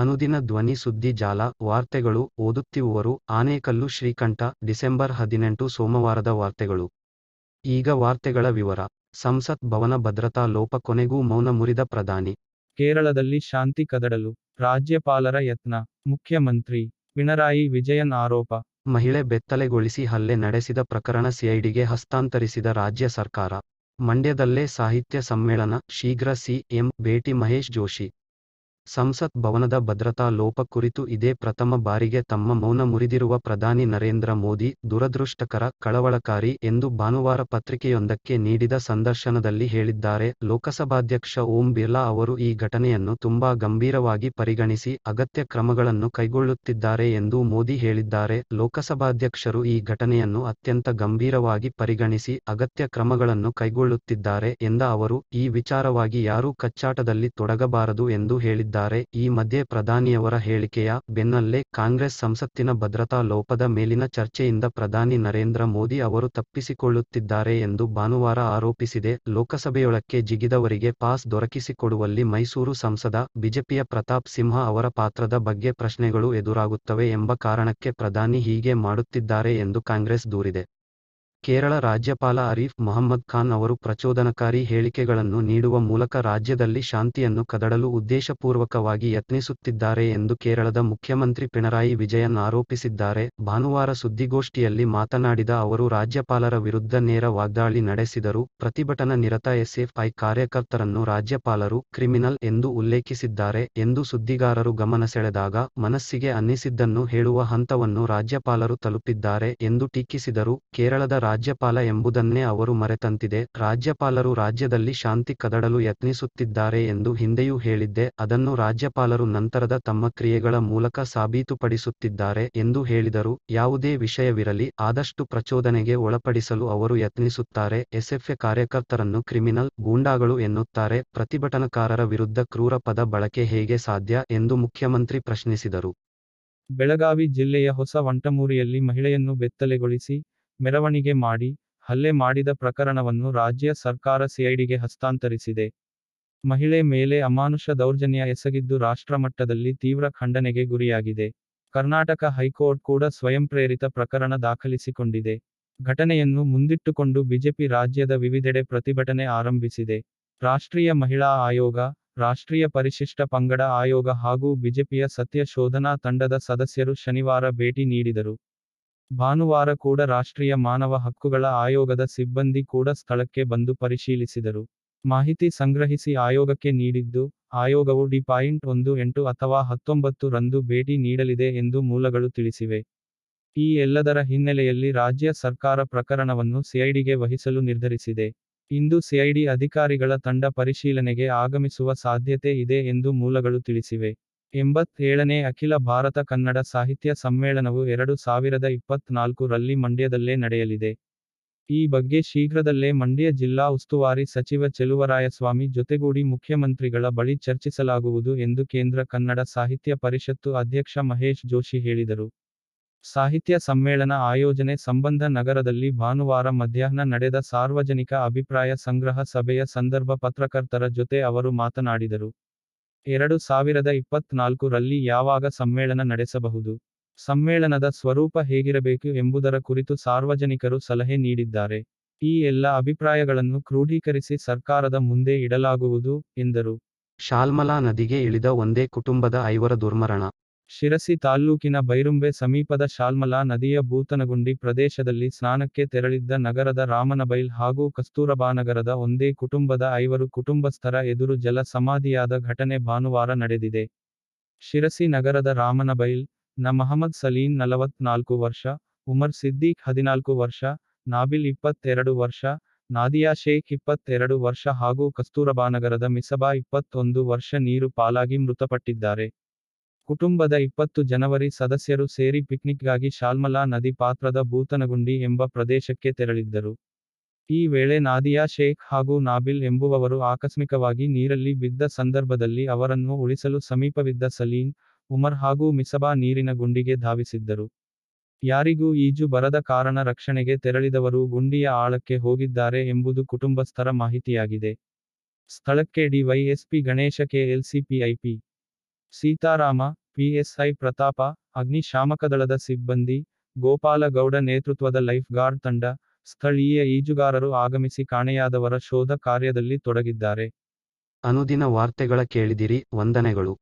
ಅನುದಿನ ಧ್ವನಿ ಸುದ್ದಿ ಜಾಲ ವಾರ್ತೆಗಳು ಓದುತ್ತಿರುವವರು ಆನೇಕಲ್ಲು ಶ್ರೀಕಂಠ ಡಿಸೆಂಬರ್ ಹದಿನೆಂಟು ಸೋಮವಾರದ ವಾರ್ತೆಗಳು. ಈಗ ವಾರ್ತೆಗಳ ವಿವರ. ಸಂಸತ್ ಭವನ ಭದ್ರತಾ ಲೋಪ ಕೊನೆಗೂ ಮೌನ ಮುರಿದ ಪ್ರಧಾನಿ. ಕೇರಳದಲ್ಲಿ ಶಾಂತಿ ಕದಡಲು ರಾಜ್ಯಪಾಲರ ಯತ್ನ. ಮುಖ್ಯಮಂತ್ರಿ ಪಿಣರಾಯಿ ವಿಜಯನ್ ಆರೋಪ. ಮಹಿಳೆ ಬೆತ್ತಲೆಗೊಳಿಸಿ ಹಲ್ಲೆ ನಡೆಸಿದ ಪ್ರಕರಣ ಸಿಐಡಿಗೆ ಹಸ್ತಾಂತರಿಸಿದ ರಾಜ್ಯ ಸರ್ಕಾರ. ಮಂಡ್ಯದಲ್ಲೇ ಸಾಹಿತ್ಯ ಸಮ್ಮೇಳನ. ಶೀಘ್ರ ಸಿಎಂ ಭೇಟಿ ಮಹೇಶ್ ಜೋಶಿ. ಸಂಸತ್ ಭವನದ ಭದ್ರತಾ ಲೋಪ ಕುರಿತು ಇದೇ ಪ್ರಥಮ ಬಾರಿಗೆ ತಮ್ಮ ಮೌನ ಮುರಿದಿರುವ ಪ್ರಧಾನಿ ನರೇಂದ್ರ ಮೋದಿ ದುರದೃಷ್ಟಕರ, ಕಳವಳಕಾರಿ ಎಂದು ಭಾನುವಾರ ಪತ್ರಿಕೆಯೊಂದಕ್ಕೆ ನೀಡಿದ ಸಂದರ್ಶನದಲ್ಲಿ ಹೇಳಿದ್ದಾರೆ. ಲೋಕಸಭಾಧ್ಯಕ್ಷ ಓಂ ಬಿರ್ಲಾ ಅವರು ಈ ಘಟನೆಯನ್ನು ತುಂಬಾ ಗಂಭೀರವಾಗಿ ಪರಿಗಣಿಸಿ ಅಗತ್ಯ ಕ್ರಮಗಳನ್ನು ಕೈಗೊಳ್ಳುತ್ತಿದ್ದಾರೆ ಎಂದು ಮೋದಿ ಹೇಳಿದ್ದಾರೆ. ಲೋಕಸಭಾಧ್ಯಕ್ಷರು ಈ ಘಟನೆಯನ್ನು ಅತ್ಯಂತ ಗಂಭೀರವಾಗಿ ಪರಿಗಣಿಸಿ ಅಗತ್ಯ ಕ್ರಮಗಳನ್ನು ಕೈಗೊಳ್ಳುತ್ತಿದ್ದಾರೆ ಎಂದ ಅವರು, ಈ ವಿಚಾರವಾಗಿ ಯಾರೂ ಕಚ್ಚಾಟದಲ್ಲಿ ತೊಡಗಬಾರದು ಎಂದು ಹೇಳಿದ್ದಾರೆ. ಈ ಮಧ್ಯೆ ಪ್ರಧಾನಿಯವರ ಹೇಳಿಕೆಯ ಬೆನ್ನಲ್ಲೇ ಕಾಂಗ್ರೆಸ್ ಸಂಸತ್ತಿನ ಭದ್ರತಾ ಲೋಪದ ಮೇಲಿನ ಚರ್ಚೆಯಿಂದ ಪ್ರಧಾನಿ ನರೇಂದ್ರ ಮೋದಿ ಅವರು ತಪ್ಪಿಸಿಕೊಳ್ಳುತ್ತಿದ್ದಾರೆ ಎಂದು ಭಾನುವಾರ ಆರೋಪಿಸಿದೆ. ಲೋಕಸಭೆಯೊಳಕ್ಕೆ ಜಿಗಿದವರಿಗೆ ಪಾಸ್ ದೊರಕಿಸಿಕೊಡುವಲ್ಲಿ ಮೈಸೂರು ಸಂಸದ ಬಿಜೆಪಿಯ ಪ್ರತಾಪ್ ಸಿಂಹ ಅವರ ಪಾತ್ರದ ಬಗ್ಗೆ ಪ್ರಶ್ನೆಗಳು ಎದುರಾಗುತ್ತವೆ ಎಂಬ ಕಾರಣಕ್ಕೆ ಪ್ರಧಾನಿ ಹೀಗೆ ಮಾಡುತ್ತಿದ್ದಾರೆ ಎಂದು ಕಾಂಗ್ರೆಸ್ ದೂರಿದೆ. ಕೇರಳ ರಾಜ್ಯಪಾಲ ಅರೀಫ್ ಮೊಹಮ್ಮದ್ ಖಾನ್ ಅವರು ಪ್ರಚೋದನಕಾರಿ ಹೇಳಿಕೆಗಳನ್ನು ನೀಡುವ ಮೂಲಕ ರಾಜ್ಯದಲ್ಲಿ ಶಾಂತಿಯನ್ನು ಕದಡಲು ಉದ್ದೇಶಪೂರ್ವಕವಾಗಿ ಯತ್ನಿಸುತ್ತಿದ್ದಾರೆ ಎಂದು ಕೇರಳದ ಮುಖ್ಯಮಂತ್ರಿ ಪಿಣರಾಯಿ ವಿಜಯನ್ ಆರೋಪಿಸಿದ್ದಾರೆ. ಭಾನುವಾರ ಸುದ್ದಿಗೋಷ್ಠಿಯಲ್ಲಿ ಮಾತನಾಡಿದ ಅವರು, ರಾಜ್ಯಪಾಲರ ವಿರುದ್ಧ ನೇರ ವಾಗ್ದಾಳಿ ನಡೆಸಿದರು ಪ್ರತಿಭಟನಾ ನಿರತ ಎಸ್ಎಫ್ಐ ಕಾರ್ಯಕರ್ತರನ್ನು ರಾಜ್ಯಪಾಲರು ಕ್ರಿಮಿನಲ್ ಎಂದು ಉಲ್ಲೇಖಿಸಿದ್ದಾರೆ ಎಂದು ಸುದ್ದಿಗಾರರು ಗಮನ ಸೆಳೆದಾಗ ಮನಸ್ಸಿಗೆ ಅನ್ನಿಸಿದ್ದನ್ನು ಹೇಳುವ ಹಂತವನ್ನು ರಾಜ್ಯಪಾಲರು ತಲುಪಿದ್ದಾರೆ ಎಂದು ಟೀಕಿಸಿದರು. ಕೇರಳದ ರಾಜ್ಯಪಾಲ ಎಂಬುದನ್ನೇ ಅವರು ಮರೆತಂತಿದೆ. ರಾಜ್ಯಪಾಲರು ರಾಜ್ಯದಲ್ಲಿ ಶಾಂತಿ ಕದಡಲು ಯತ್ನಿಸುತ್ತಿದ್ದಾರೆ ಎಂದು ಹಿಂದೆಯೂ ಹೇಳಿದ್ದೆ. ಅದನ್ನು ರಾಜ್ಯಪಾಲರು ನಂತರದ ತಮ್ಮ ಕ್ರಿಯೆಗಳ ಮೂಲಕ ಸಾಬೀತುಪಡಿಸುತ್ತಿದ್ದಾರೆ ಎಂದು ಹೇಳಿದರು. ಯಾವುದೇ ವಿಷಯವಿರಲಿ, ಆದಷ್ಟು ಪ್ರಚೋದನೆಗೆ ಒಳಪಡಿಸಲು ಅವರು ಯತ್ನಿಸುತ್ತಾರೆ. ಎಸ್ಎಫ್ಎ ಕಾರ್ಯಕರ್ತರನ್ನು ಕ್ರಿಮಿನಲ್ ಗೂಂಡಾಗಳು ಎನ್ನುತ್ತಾರೆ. ಪ್ರತಿಭಟನಾಕಾರರ ವಿರುದ್ಧ ಕ್ರೂರ ಪದ ಬಳಕೆ ಹೇಗೆ ಸಾಧ್ಯ ಎಂದು ಮುಖ್ಯಮಂತ್ರಿ ಪ್ರಶ್ನಿಸಿದರು. ಬೆಳಗಾವಿ ಜಿಲ್ಲೆಯ ಹೊಸ ವಂಟಮೂರಿಯಲ್ಲಿ ಮಹಿಳೆಯನ್ನು ಬೆತ್ತಲೆಗೊಳಿಸಿ ಮೆರವಣಿಗೆ ಮಾಡಿ, ಹಲ್ಲೆ ಮಾಡಿದ ಪ್ರಕರಣವನ್ನು ರಾಜ್ಯ ಸರ್ಕಾರ ಸಿಐಡಿಗೆ ಹಸ್ತಾಂತರಿಸಿದೆ. ಮಹಿಳೆ ಮೇಲೆ ಅಮಾನುಷ ದೌರ್ಜನ್ಯ ಎಸಗಿದ್ದು ರಾಷ್ಟ್ರಮಟ್ಟದಲ್ಲಿ ತೀವ್ರ ಖಂಡನೆಗೆ ಗುರಿಯಾಗಿದೆ. ಕರ್ನಾಟಕ ಹೈಕೋರ್ಟ್ ಕೂಡ ಸ್ವಯಂಪ್ರೇರಿತ ಪ್ರಕರಣ ದಾಖಲಿಸಿಕೊಂಡಿದೆ. ಘಟನೆಯನ್ನು ಮುಂದಿಟ್ಟುಕೊಂಡು ಬಿಜೆಪಿ ರಾಜ್ಯದ ವಿವಿಧೆಡೆ ಪ್ರತಿಭಟನೆ ಆರಂಭಿಸಿದೆ. ರಾಷ್ಟ್ರೀಯ ಮಹಿಳಾ ಆಯೋಗ, ರಾಷ್ಟ್ರೀಯ ಪರಿಶಿಷ್ಟ ಪಂಗಡ ಆಯೋಗ ಹಾಗೂ ಬಿಜೆಪಿಯ ಸತ್ಯ ಶೋಧನಾ ತಂಡದ ಸದಸ್ಯರು ಶನಿವಾರ ಭೇಟಿ ನೀಡಿದರು. ಭಾನುವಾರ ಕೂಡ ರಾಷ್ಟ್ರೀಯ ಮಾನವ ಹಕ್ಕುಗಳ ಆಯೋಗದ ಸಿಬ್ಬಂದಿ ಕೂಡ ಸ್ಥಳಕ್ಕೆ ಬಂದು ಪರಿಶೀಲಿಸಿದರು. ಮಾಹಿತಿ ಸಂಗ್ರಹಿಸಿ ಆಯೋಗಕ್ಕೆ ನೀಡಿದ್ದು, ಆಯೋಗವು ಡಿ ಪಾಯಿಂಟ್ ಒಂದು ಎಂಟು ಅಥವಾ ಹತ್ತೊಂಬತ್ತು ರಂದು ಭೇಟಿ ನೀಡಲಿದೆ ಎಂದು ಮೂಲಗಳು ತಿಳಿಸಿವೆ. ಈ ಎಲ್ಲದರ ಹಿನ್ನೆಲೆಯಲ್ಲಿ ರಾಜ್ಯ ಸರ್ಕಾರ ಪ್ರಕರಣವನ್ನು ಸಿಐಡಿಗೆ ವಹಿಸಲು ನಿರ್ಧರಿಸಿದೆ. ಇಂದು ಸಿಐಡಿ ಅಧಿಕಾರಿಗಳ ತಂಡ ಪರಿಶೀಲನೆಗೆ ಆಗಮಿಸುವ ಸಾಧ್ಯತೆ ಇದೆ ಎಂದು ಮೂಲಗಳು ತಿಳಿಸಿವೆ. ಎಂಬತ್ತೇಳನೇ ಅಖಿಲ ಭಾರತ ಕನ್ನಡ ಸಾಹಿತ್ಯ ಸಮ್ಮೇಳನವು ಎರಡು ಸಾವಿರದ ಇಪ್ಪತ್ನಾಲ್ಕು ರಲ್ಲಿ ಮಂಡ್ಯದಲ್ಲೇ ನಡೆಯಲಿದೆ. ಈ ಬಗ್ಗೆ ಶೀಘ್ರದಲ್ಲೇ ಮಂಡ್ಯ ಜಿಲ್ಲಾ ಉಸ್ತುವಾರಿ ಸಚಿವ ಚೆಲುವರಾಯಸ್ವಾಮಿ ಜೊತೆಗೂಡಿ ಮುಖ್ಯಮಂತ್ರಿಗಳ ಬಳಿ ಚರ್ಚಿಸಲಾಗುವುದು ಎಂದು ಕೇಂದ್ರ ಕನ್ನಡ ಸಾಹಿತ್ಯ ಪರಿಷತ್ತು ಅಧ್ಯಕ್ಷ ಮಹೇಶ್ ಜೋಶಿ ಹೇಳಿದರು. ಸಾಹಿತ್ಯ ಸಮ್ಮೇಳನ ಆಯೋಜನೆ ಸಂಬಂಧ ನಗರದಲ್ಲಿ ಭಾನುವಾರ ಮಧ್ಯಾಹ್ನ ನಡೆದ ಸಾರ್ವಜನಿಕ ಅಭಿಪ್ರಾಯ ಸಂಗ್ರಹ ಸಭೆಯ ಸಂದರ್ಭ ಪತ್ರಕರ್ತರ ಜೊತೆ ಅವರು ಮಾತನಾಡಿದರು. ಎರಡು ಸಾವಿರದ ಇಪ್ಪತ್ನಾಲ್ಕು ರಲ್ಲಿ ಯಾವಾಗ ಸಮ್ಮೇಳನ ನಡೆಸಬಹುದು? ಸಮ್ಮೇಳನದ ಸ್ವರೂಪ ಹೇಗಿರಬೇಕು ಎಂಬುದರ ಕುರಿತು ಸಾರ್ವಜನಿಕರು ಸಲಹೆ ನೀಡಿದ್ದಾರೆ. ಈ ಎಲ್ಲ ಅಭಿಪ್ರಾಯಗಳನ್ನು ಕ್ರೋಢೀಕರಿಸಿ ಸರ್ಕಾರದ ಮುಂದೆ ಇಡಲಾಗುವುದು, ಎಂದರು. ಶಾಲ್ಮಲಾ ನದಿಗೆ ಇಳಿದ ಒಂದೇ ಕುಟುಂಬದ ಐವರ ದುರ್ಮರಣ. ಶಿರಸಿ ತಾಲ್ಲೂಕಿನ ಬೈರುಂಬೆ ಸಮೀಪದ ಶಾಲ್ಮಲಾ ನದಿಯ ಭೂತನಗುಂಡಿ ಪ್ರದೇಶದಲ್ಲಿ ಸ್ನಾನಕ್ಕೆ ತೆರಳಿದ್ದ ನಗರದ ರಾಮನಬೈಲ್ ಹಾಗೂ ಕಸ್ತೂರಬಾನಗರದ ಒಂದೇ ಕುಟುಂಬದ ಐವರು ಕುಟುಂಬಸ್ಥರ ಎದುರು ಜಲ ಸಮಾಧಿಯಾದ ಘಟನೆ ಭಾನುವಾರ ನಡೆದಿದೆ. ಶಿರಸಿ ನಗರದ ರಾಮನಬೈಲ್ನ ಮಹಮ್ಮದ್ ಸಲೀನ್ ನಲವತ್ನಾಲ್ಕು ವರ್ಷ, ಉಮರ್ ಸಿದ್ದೀಕ್ ಹದಿನಾಲ್ಕು ವರ್ಷ, ನಾಬಿಲ್ ಇಪ್ಪತ್ತೆರಡು ವರ್ಷ, ನಾದಿಯಾ ಶೇಖ್ ಇಪ್ಪತ್ತೆರಡು ವರ್ಷ ಹಾಗೂ ಕಸ್ತೂರಬಾನಗರದ ಮಿಸಬಾ ಇಪ್ಪತ್ತೊಂದು ವರ್ಷ ನೀರು ಪಾಲಾಗಿ ಮೃತಪಟ್ಟಿದ್ದಾರೆ. ಕುಟುಂಬದ ಇಪ್ಪತ್ತು ಜನವರಿ ಸದಸ್ಯರು ಸೇರಿ ಪಿಕ್ನಿಕ್ಗಾಗಿ ಶಾಲ್ಮಲಾ ನದಿ ಪಾತ್ರದ ಭೂತನಗುಂಡಿ ಎಂಬ ಪ್ರದೇಶಕ್ಕೆ ತೆರಳಿದ್ದರು. ಈ ವೇಳೆ ನಾದಿಯಾ ಶೇಖ್ ಹಾಗೂ ನಾಬಿಲ್ ಎಂಬುವವರು ಆಕಸ್ಮಿಕವಾಗಿ ನೀರಲ್ಲಿ ಬಿದ್ದ ಸಂದರ್ಭದಲ್ಲಿ ಅವರನ್ನು ಉಳಿಸಲು ಸಮೀಪವಿದ್ದ ಸಲೀನ್ ಉಮರ್ ಹಾಗೂ ಮಿಸಬಾ ನೀರಿನ ಗುಂಡಿಗೆ ಧಾವಿಸಿದ್ದರು. ಯಾರಿಗೂ ಈಜು ಬರದ ಕಾರಣ ರಕ್ಷಣೆಗೆ ತೆರಳಿದವರು ಗುಂಡಿಯ ಆಳಕ್ಕೆ ಹೋಗಿದ್ದಾರೆ ಎಂಬುದು ಕುಟುಂಬಸ್ಥರ ಮಾಹಿತಿಯಾಗಿದೆ. ಸ್ಥಳಕ್ಕೆ ಡಿವೈಎಸ್ಪಿ ಗಣೇಶ ಕೆಎಲ್ಸಿಪಿಐಪಿ ಸೀತಾರಾಮ ಪಿಎಸ್ಐ ಪ್ರತಾಪ, ಅಗ್ನಿಶಾಮಕದಳದ ಸಿಬ್ಬಂದಿ, ಗೋಪಾಲಗೌಡ ನೇತೃತ್ವದ ಲೈಫ್ ಗಾರ್ಡ್ ತಂಡ, ಸ್ಥಳೀಯ ಈಜುಗಾರರು ಆಗಮಿಸಿ ಕಾಣೆಯಾದವರ ಶೋಧ ಕಾರ್ಯದಲ್ಲಿ ತೊಡಗಿದ್ದಾರೆ. ಅನುದಿನ ವಾರ್ತೆಗಳ ಕೇಳಿದಿರಿ, ವಂದನೆಗಳು.